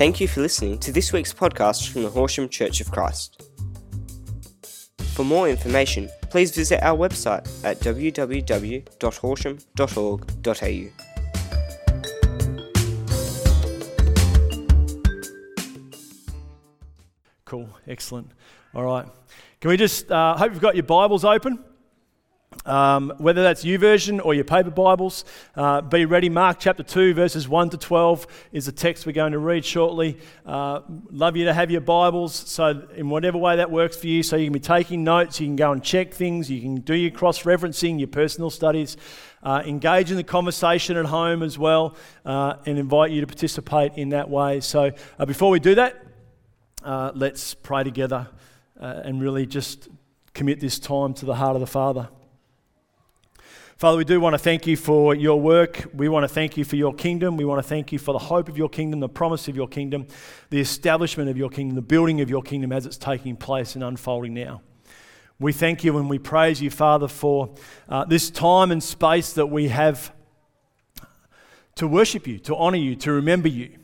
Thank you for listening to this week's podcast from the Horsham Church of Christ. For more information, please visit our website at www.horsham.org.au. Cool, excellent. All right. Can we just uh, hope you've got your Bibles open? Um, whether that's YouVersion or your paper Bibles, uh, be ready. Mark chapter 2, verses 1 to 12 is the text we're going to read shortly. Uh, love you to have your Bibles, so in whatever way that works for you, so you can be taking notes, you can go and check things, you can do your cross referencing, your personal studies, uh, engage in the conversation at home as well, uh, and invite you to participate in that way. So uh, before we do that, uh, let's pray together and really just commit this time to the heart of the Father. Father, we do want to thank you for your work. We want to thank you for your kingdom. We want to thank you for the hope of your kingdom, the promise of your kingdom, the establishment of your kingdom, the building of your kingdom as it's taking place and unfolding now. We thank you and we praise you, Father, for uh, this time and space that we have to worship you, to honor you, to remember you.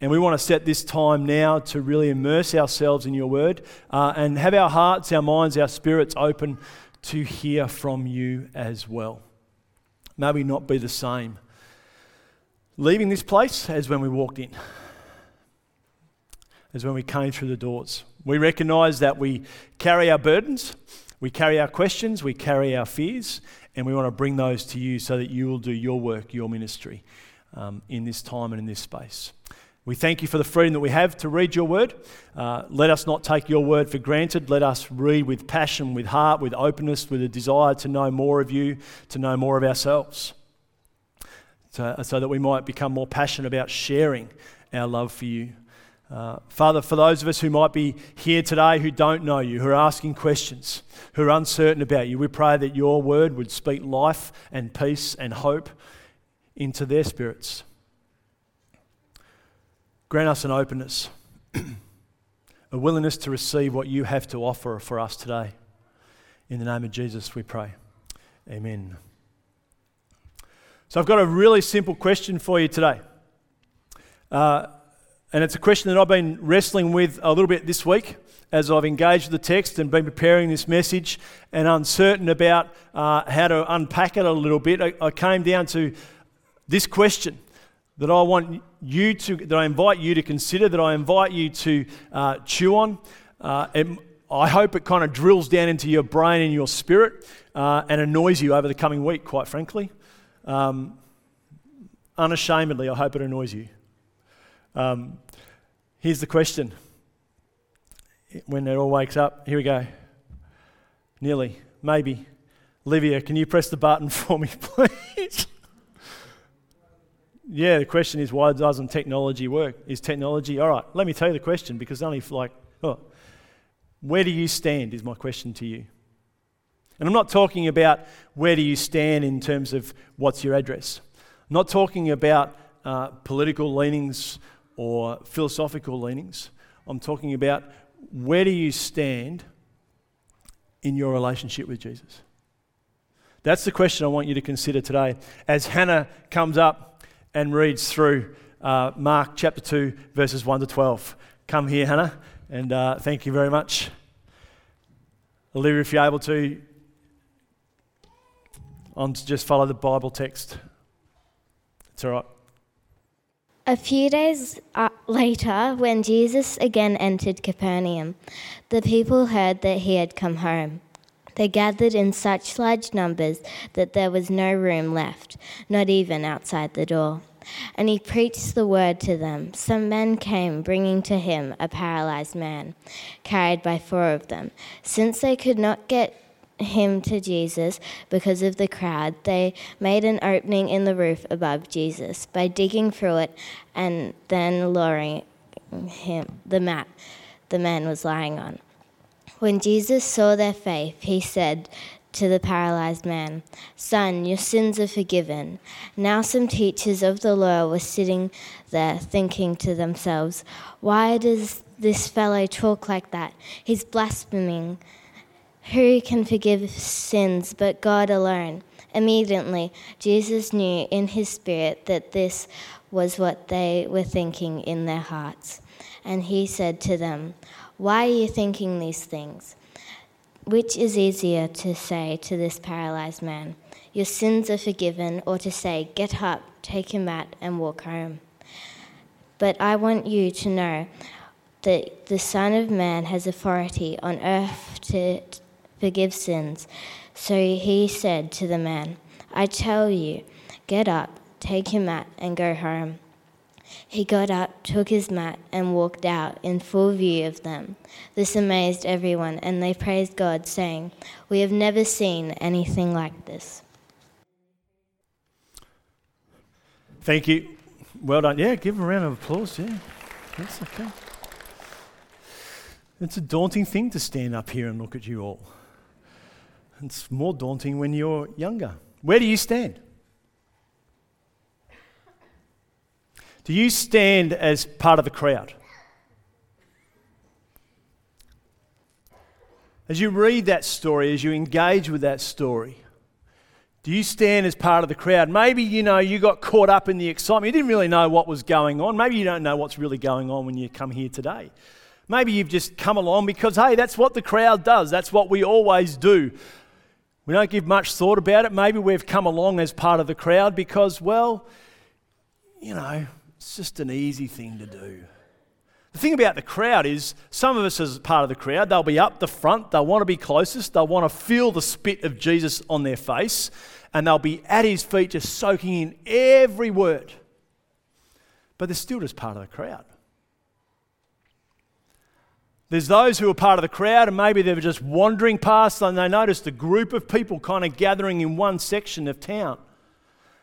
And we want to set this time now to really immerse ourselves in your word uh, and have our hearts, our minds, our spirits open to hear from you as well may we not be the same. Leaving this place as when we walked in, as when we came through the doors. We recognize that we carry our burdens, we carry our questions, we carry our fears, and we want to bring those to you so that you will do your work, your ministry um, in this time and in this space. We thank you for the freedom that we have to read your word. Uh, let us not take your word for granted. Let us read with passion, with heart, with openness, with a desire to know more of you, to know more of ourselves, so, so that we might become more passionate about sharing our love for you. Uh, Father, for those of us who might be here today who don't know you, who are asking questions, who are uncertain about you, we pray that your word would speak life and peace and hope into their spirits. Grant us an openness, a willingness to receive what you have to offer for us today. In the name of Jesus, we pray. Amen. So, I've got a really simple question for you today. Uh, and it's a question that I've been wrestling with a little bit this week as I've engaged with the text and been preparing this message and uncertain about uh, how to unpack it a little bit. I, I came down to this question that I want you to, that I invite you to consider, that I invite you to uh, chew on. Uh, it, I hope it kind of drills down into your brain and your spirit uh, and annoys you over the coming week, quite frankly. Um, unashamedly, I hope it annoys you. Um, here's the question when it all wakes up. Here we go. Nearly, maybe. Livia, can you press the button for me, please? Yeah, the question is why doesn't technology work? Is technology, all right, let me tell you the question because only like, oh, where do you stand is my question to you. And I'm not talking about where do you stand in terms of what's your address. I'm not talking about uh, political leanings or philosophical leanings. I'm talking about where do you stand in your relationship with Jesus? That's the question I want you to consider today. As Hannah comes up and reads through uh, Mark chapter 2, verses 1 to 12. Come here, Hannah, and uh, thank you very much. Olivia, if you're able to, on to just follow the Bible text. It's all right. A few days uh, later, when Jesus again entered Capernaum, the people heard that he had come home. They gathered in such large numbers that there was no room left, not even outside the door. And he preached the word to them. Some men came, bringing to him a paralyzed man, carried by four of them. Since they could not get him to Jesus because of the crowd, they made an opening in the roof above Jesus by digging through it and then lowering him the mat the man was lying on. When Jesus saw their faith, he said to the paralyzed man, Son, your sins are forgiven. Now, some teachers of the law were sitting there thinking to themselves, Why does this fellow talk like that? He's blaspheming. Who can forgive sins but God alone? Immediately, Jesus knew in his spirit that this was what they were thinking in their hearts. And he said to them, Why are you thinking these things? Which is easier to say to this paralyzed man, Your sins are forgiven, or to say, Get up, take your mat, and walk home? But I want you to know that the Son of Man has authority on earth to forgive sins. So he said to the man, I tell you, get up, take your mat, and go home. He got up, took his mat, and walked out in full view of them. This amazed everyone, and they praised God, saying, We have never seen anything like this. Thank you. Well done. Yeah, give him a round of applause. Yeah, that's okay. It's a daunting thing to stand up here and look at you all. It's more daunting when you're younger. Where do you stand? Do you stand as part of the crowd? As you read that story, as you engage with that story, do you stand as part of the crowd? Maybe you know you got caught up in the excitement. You didn't really know what was going on. Maybe you don't know what's really going on when you come here today. Maybe you've just come along because, hey, that's what the crowd does. That's what we always do. We don't give much thought about it. Maybe we've come along as part of the crowd because, well, you know, it's just an easy thing to do. The thing about the crowd is, some of us as part of the crowd, they'll be up the front, they'll want to be closest, they'll want to feel the spit of Jesus on their face, and they'll be at his feet just soaking in every word. But they're still just part of the crowd. There's those who are part of the crowd, and maybe they were just wandering past and they noticed a group of people kind of gathering in one section of town.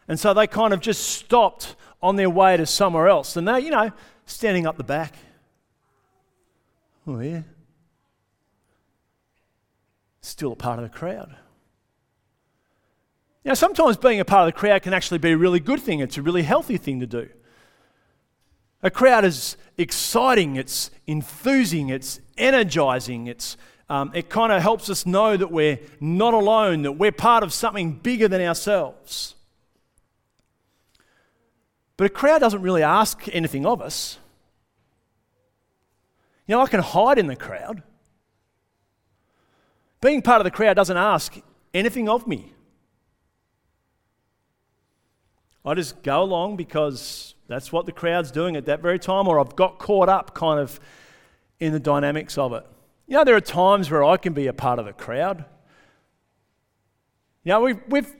And so they kind of just stopped on their way to somewhere else. And they, you know, standing up the back. Oh, yeah. Still a part of the crowd. Know, sometimes being a part of the crowd can actually be a really good thing. It's a really healthy thing to do. A crowd is exciting, it's enthusing, it's energizing, it's, um, it kind of helps us know that we're not alone, that we're part of something bigger than ourselves. But a crowd doesn't really ask anything of us. You know, I can hide in the crowd. Being part of the crowd doesn't ask anything of me. I just go along because that's what the crowd's doing at that very time, or I've got caught up kind of in the dynamics of it. You know, there are times where I can be a part of the crowd. You know, we've, we've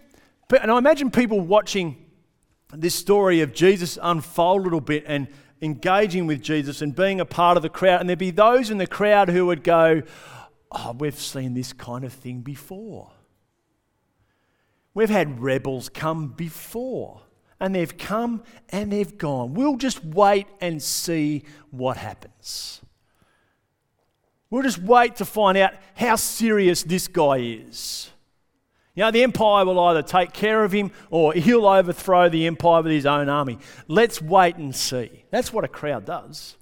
and I imagine people watching this story of Jesus unfold a little bit and engaging with Jesus and being a part of the crowd. And there'd be those in the crowd who would go, Oh, we've seen this kind of thing before. We've had rebels come before and they've come and they've gone. We'll just wait and see what happens. We'll just wait to find out how serious this guy is. You know, the empire will either take care of him or he'll overthrow the empire with his own army. Let's wait and see. That's what a crowd does.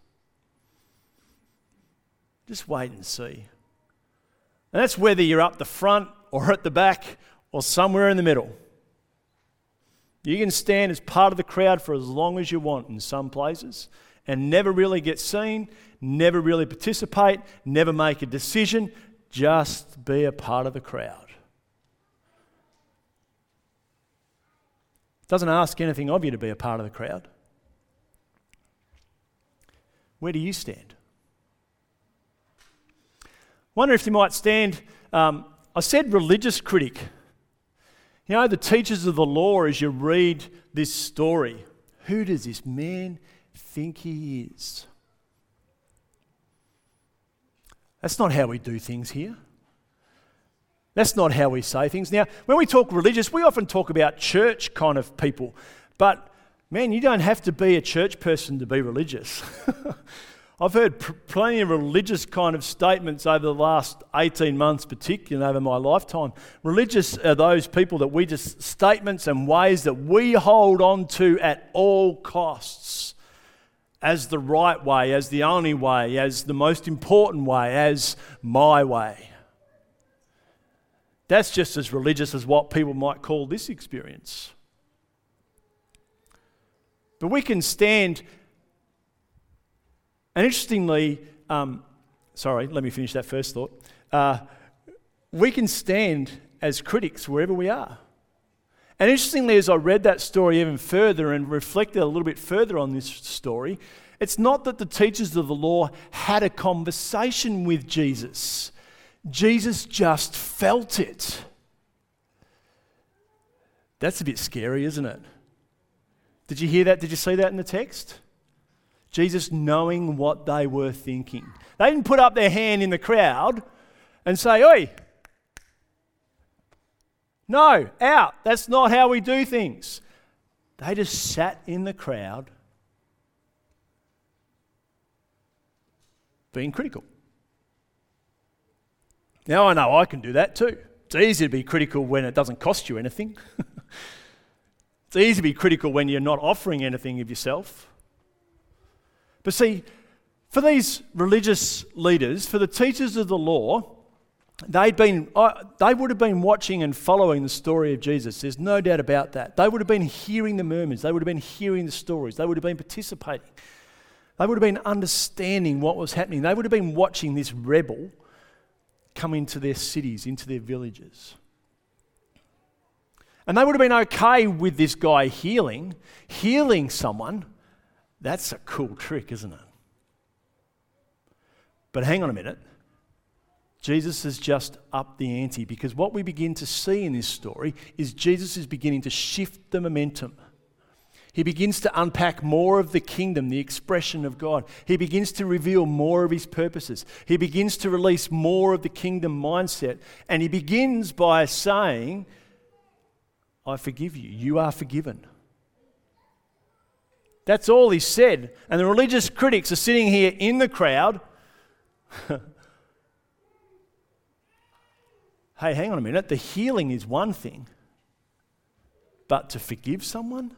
Just wait and see. And that's whether you're up the front or at the back or somewhere in the middle. You can stand as part of the crowd for as long as you want in some places and never really get seen, never really participate, never make a decision, just be a part of the crowd. Doesn't ask anything of you to be a part of the crowd. Where do you stand? Wonder if you might stand. Um, I said religious critic. You know, the teachers of the law, as you read this story, who does this man think he is? That's not how we do things here. That's not how we say things. Now, when we talk religious, we often talk about church kind of people. But man, you don't have to be a church person to be religious. I've heard pr- plenty of religious kind of statements over the last 18 months, particularly over my lifetime. Religious are those people that we just, statements and ways that we hold on to at all costs as the right way, as the only way, as the most important way, as my way. That's just as religious as what people might call this experience. But we can stand, and interestingly, um, sorry, let me finish that first thought. Uh, we can stand as critics wherever we are. And interestingly, as I read that story even further and reflected a little bit further on this story, it's not that the teachers of the law had a conversation with Jesus, Jesus just felt it. That's a bit scary, isn't it? Did you hear that? Did you see that in the text? Jesus knowing what they were thinking. They didn't put up their hand in the crowd and say, Oi, no, out. That's not how we do things. They just sat in the crowd being critical. Now I know I can do that too. It's easy to be critical when it doesn't cost you anything. it's easy to be critical when you're not offering anything of yourself. But see, for these religious leaders, for the teachers of the law, they'd been, uh, they would have been watching and following the story of Jesus. There's no doubt about that. They would have been hearing the murmurs, they would have been hearing the stories, they would have been participating, they would have been understanding what was happening. They would have been watching this rebel come into their cities, into their villages. And they would have been okay with this guy healing, healing someone. That's a cool trick, isn't it? But hang on a minute. Jesus has just upped the ante because what we begin to see in this story is Jesus is beginning to shift the momentum. He begins to unpack more of the kingdom, the expression of God. He begins to reveal more of his purposes. He begins to release more of the kingdom mindset. And he begins by saying, I forgive you. You are forgiven. That's all he said. And the religious critics are sitting here in the crowd. hey, hang on a minute, the healing is one thing, but to forgive someone?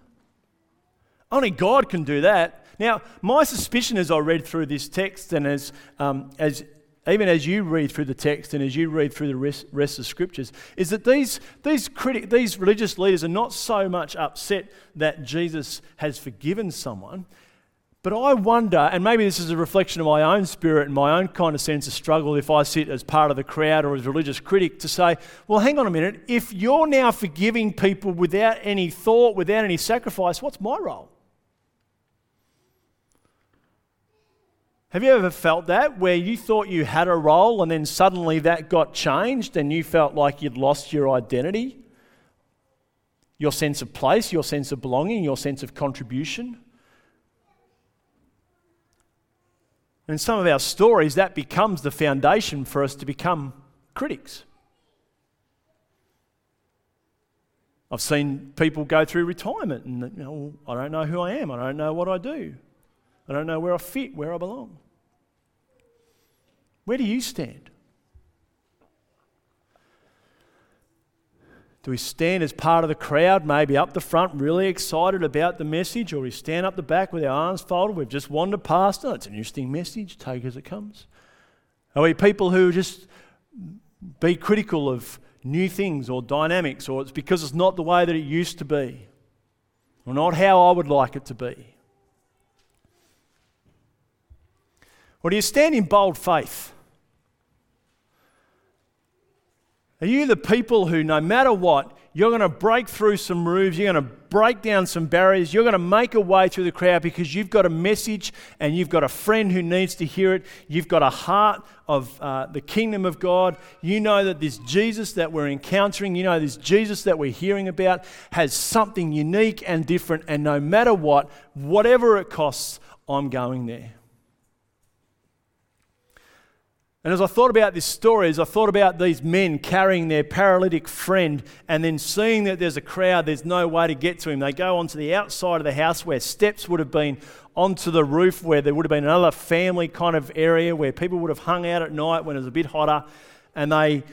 Only God can do that. Now, my suspicion as I read through this text and as, um, as even as you read through the text and as you read through the rest, rest of the scriptures, is that these, these, criti- these religious leaders are not so much upset that Jesus has forgiven someone, but I wonder, and maybe this is a reflection of my own spirit and my own kind of sense of struggle if I sit as part of the crowd or as a religious critic to say, well, hang on a minute, if you're now forgiving people without any thought, without any sacrifice, what's my role? Have you ever felt that where you thought you had a role and then suddenly that got changed and you felt like you'd lost your identity, your sense of place, your sense of belonging, your sense of contribution? And in some of our stories, that becomes the foundation for us to become critics. I've seen people go through retirement and, you know, oh, I don't know who I am, I don't know what I do, I don't know where I fit, where I belong. Where do you stand? Do we stand as part of the crowd, maybe up the front, really excited about the message, or we stand up the back with our arms folded? We've just wandered past it. It's an interesting message, take as it comes. Are we people who just be critical of new things or dynamics, or it's because it's not the way that it used to be, or not how I would like it to be? Or do you stand in bold faith? Are you the people who, no matter what, you're going to break through some roofs, you're going to break down some barriers, you're going to make a way through the crowd because you've got a message and you've got a friend who needs to hear it. You've got a heart of uh, the kingdom of God. You know that this Jesus that we're encountering, you know this Jesus that we're hearing about has something unique and different, and no matter what, whatever it costs, I'm going there. And as I thought about this story, as I thought about these men carrying their paralytic friend and then seeing that there's a crowd, there's no way to get to him, they go onto the outside of the house where steps would have been onto the roof, where there would have been another family kind of area where people would have hung out at night when it was a bit hotter, and they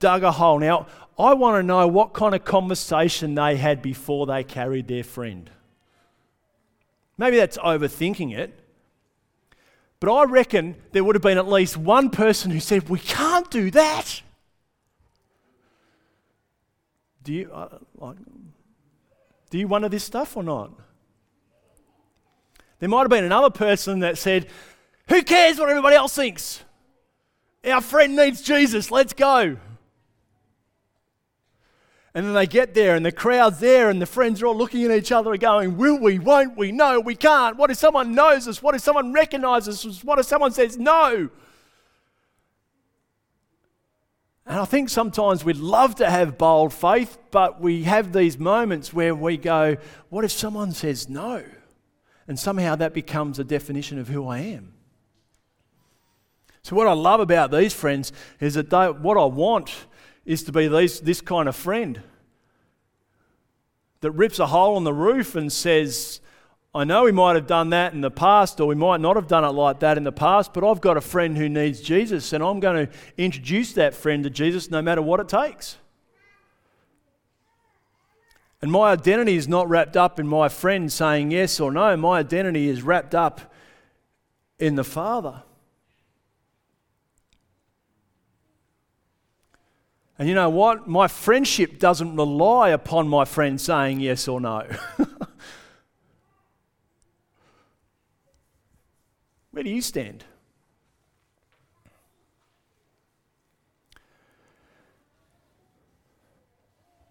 dug a hole. Now, I want to know what kind of conversation they had before they carried their friend. Maybe that's overthinking it. But I reckon there would have been at least one person who said, We can't do that. Do you, uh, like, do you wonder this stuff or not? There might have been another person that said, Who cares what everybody else thinks? Our friend needs Jesus, let's go. And then they get there, and the crowd's there, and the friends are all looking at each other and going, Will we? Won't we? No, we can't. What if someone knows us? What if someone recognizes us? What if someone says no? And I think sometimes we'd love to have bold faith, but we have these moments where we go, What if someone says no? And somehow that becomes a definition of who I am. So, what I love about these friends is that they, what I want is to be this kind of friend that rips a hole in the roof and says, I know we might have done that in the past, or we might not have done it like that in the past, but I've got a friend who needs Jesus, and I'm going to introduce that friend to Jesus no matter what it takes. And my identity is not wrapped up in my friend saying yes or no. My identity is wrapped up in the Father. And you know what? My friendship doesn't rely upon my friend saying yes or no. Where do you stand?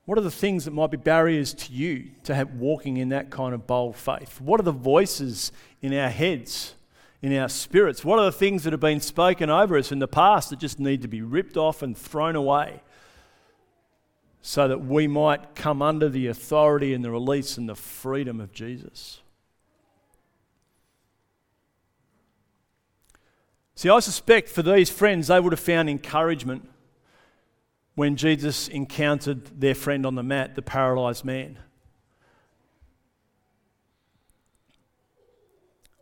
What are the things that might be barriers to you to have walking in that kind of bold faith? What are the voices in our heads, in our spirits? What are the things that have been spoken over us in the past that just need to be ripped off and thrown away? So that we might come under the authority and the release and the freedom of Jesus. See, I suspect for these friends, they would have found encouragement when Jesus encountered their friend on the mat, the paralyzed man.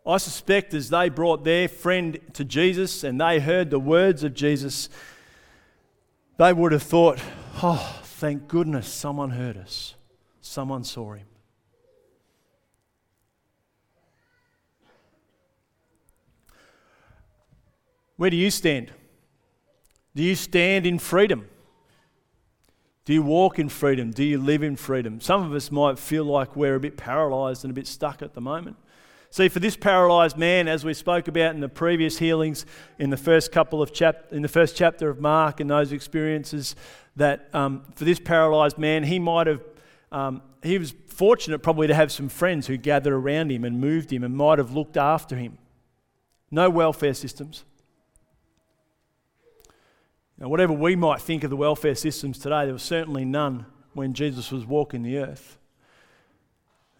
I suspect as they brought their friend to Jesus and they heard the words of Jesus, they would have thought, oh, Thank goodness someone heard us, someone saw him. Where do you stand? Do you stand in freedom? Do you walk in freedom? Do you live in freedom? Some of us might feel like we're a bit paralyzed and a bit stuck at the moment. See, for this paralyzed man, as we spoke about in the previous healings in the first couple of chap- in the first chapter of Mark and those experiences, that um, for this paralyzed man, he might have, um, he was fortunate probably to have some friends who gathered around him and moved him and might have looked after him. No welfare systems. Now, whatever we might think of the welfare systems today, there was certainly none when Jesus was walking the earth.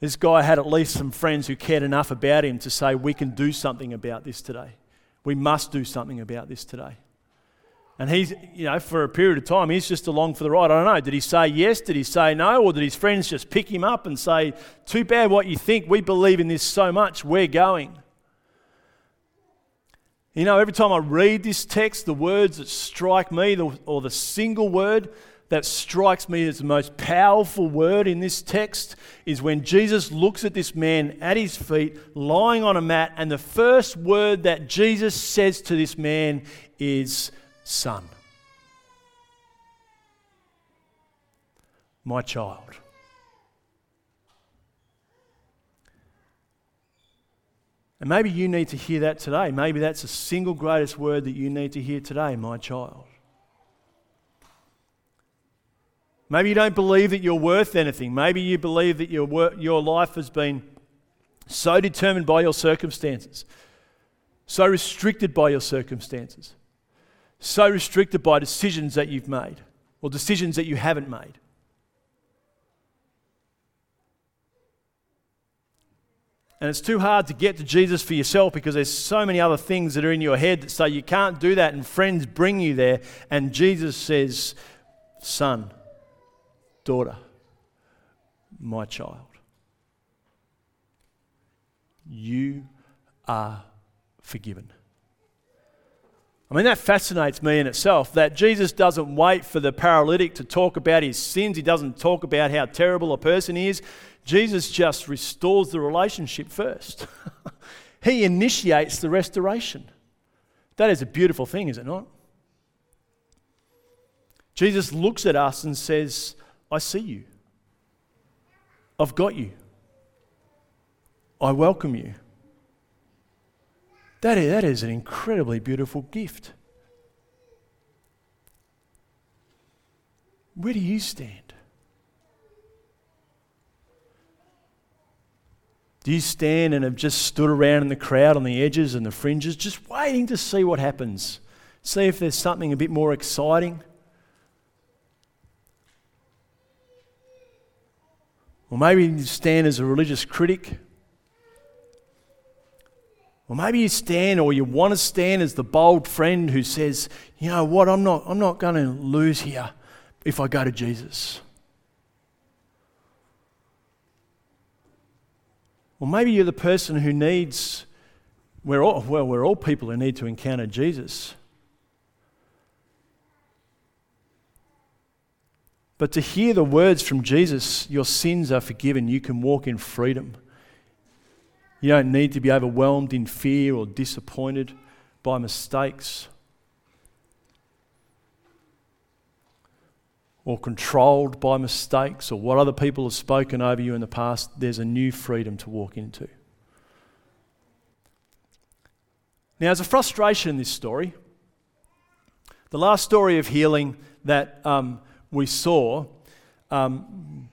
This guy had at least some friends who cared enough about him to say, We can do something about this today. We must do something about this today. And he's, you know, for a period of time, he's just along for the ride. I don't know. Did he say yes? Did he say no? Or did his friends just pick him up and say, Too bad what you think. We believe in this so much. We're going. You know, every time I read this text, the words that strike me, or the single word that strikes me as the most powerful word in this text is when Jesus looks at this man at his feet, lying on a mat, and the first word that Jesus says to this man is, Son. My child. And maybe you need to hear that today. Maybe that's the single greatest word that you need to hear today, my child. Maybe you don't believe that you're worth anything. Maybe you believe that your, your life has been so determined by your circumstances, so restricted by your circumstances, so restricted by decisions that you've made or decisions that you haven't made. And it's too hard to get to Jesus for yourself because there's so many other things that are in your head that say you can't do that, and friends bring you there. And Jesus says, Son, Daughter, my child, you are forgiven. I mean, that fascinates me in itself that Jesus doesn't wait for the paralytic to talk about his sins. He doesn't talk about how terrible a person is. Jesus just restores the relationship first. he initiates the restoration. That is a beautiful thing, is it not? Jesus looks at us and says, I see you. I've got you. I welcome you. That is, that is an incredibly beautiful gift. Where do you stand? Do you stand and have just stood around in the crowd on the edges and the fringes, just waiting to see what happens? See if there's something a bit more exciting? Or maybe you stand as a religious critic. Or maybe you stand or you want to stand as the bold friend who says, you know what, I'm not, I'm not going to lose here if I go to Jesus. Or maybe you're the person who needs, we're all, well, we're all people who need to encounter Jesus. But to hear the words from Jesus, your sins are forgiven, you can walk in freedom. You don't need to be overwhelmed in fear or disappointed by mistakes or controlled by mistakes or what other people have spoken over you in the past. There's a new freedom to walk into. Now, there's a frustration in this story. The last story of healing that um, we saw, um,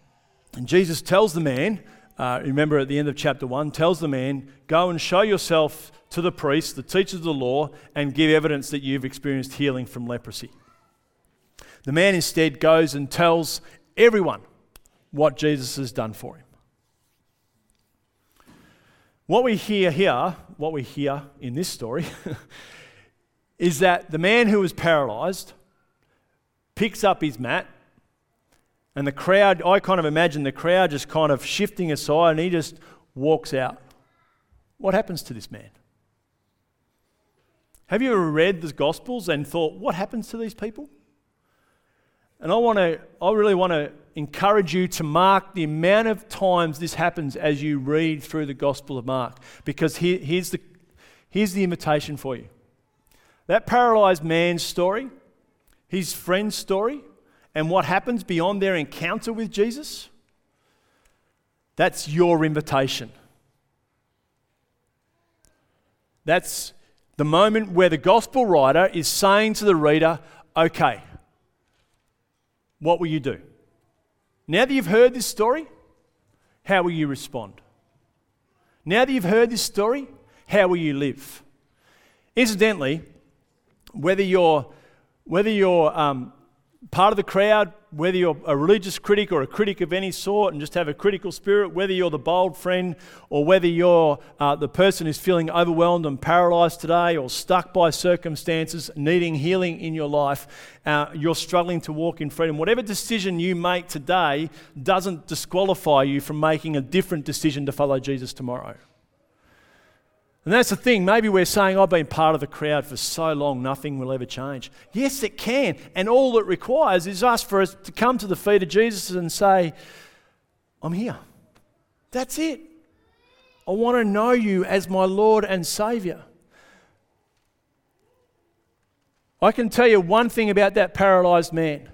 Jesus tells the man, uh, remember at the end of chapter 1, tells the man, Go and show yourself to the priest, the teachers of the law, and give evidence that you've experienced healing from leprosy. The man instead goes and tells everyone what Jesus has done for him. What we hear here, what we hear in this story, is that the man who was paralyzed picks up his mat and the crowd, I kind of imagine the crowd just kind of shifting aside and he just walks out. What happens to this man? Have you ever read the Gospels and thought, what happens to these people? And I want to, I really want to encourage you to mark the amount of times this happens as you read through the Gospel of Mark, because here, here's, the, here's the invitation for you. That paralyzed man's story, his friend's story, and what happens beyond their encounter with Jesus, that's your invitation. That's the moment where the gospel writer is saying to the reader, okay, what will you do? Now that you've heard this story, how will you respond? Now that you've heard this story, how will you live? Incidentally, whether you're, whether you're um, part of the crowd, whether you're a religious critic or a critic of any sort and just have a critical spirit, whether you're the bold friend or whether you're uh, the person who's feeling overwhelmed and paralyzed today or stuck by circumstances, needing healing in your life, uh, you're struggling to walk in freedom. Whatever decision you make today doesn't disqualify you from making a different decision to follow Jesus tomorrow. And that's the thing. Maybe we're saying, I've been part of the crowd for so long, nothing will ever change. Yes, it can. And all it requires is us for us to come to the feet of Jesus and say, I'm here. That's it. I want to know you as my Lord and Savior. I can tell you one thing about that paralyzed man.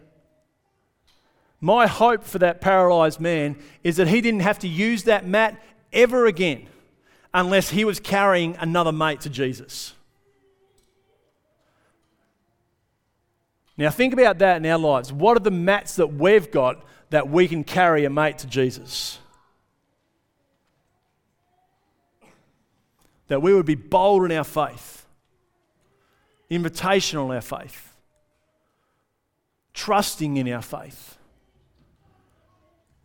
My hope for that paralyzed man is that he didn't have to use that mat ever again unless he was carrying another mate to Jesus. Now, think about that in our lives. What are the mats that we've got that we can carry a mate to Jesus? That we would be bold in our faith, invitational in our faith, trusting in our faith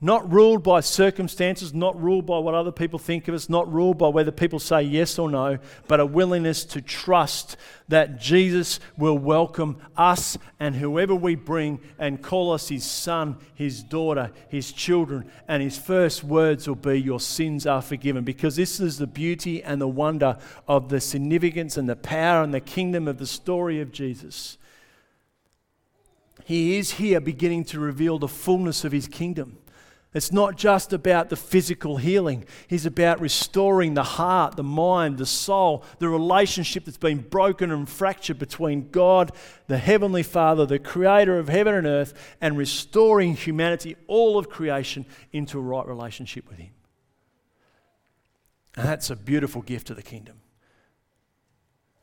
not ruled by circumstances, not ruled by what other people think of us, not ruled by whether people say yes or no, but a willingness to trust that Jesus will welcome us and whoever we bring and call us his son, his daughter, his children. And his first words will be, Your sins are forgiven. Because this is the beauty and the wonder of the significance and the power and the kingdom of the story of Jesus. He is here beginning to reveal the fullness of his kingdom It's not just about the physical healing. He's about restoring the heart, the mind, the soul, the relationship that's been broken and fractured between God, the Heavenly Father, the Creator of heaven and earth, and restoring humanity, all of creation, into a right relationship with Him. And that's a beautiful gift of the kingdom.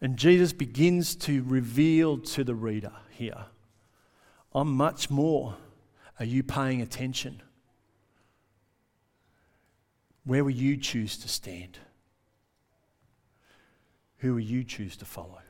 And Jesus begins to reveal to the reader here I'm much more. Are you paying attention? Where will you choose to stand? Who will you choose to follow?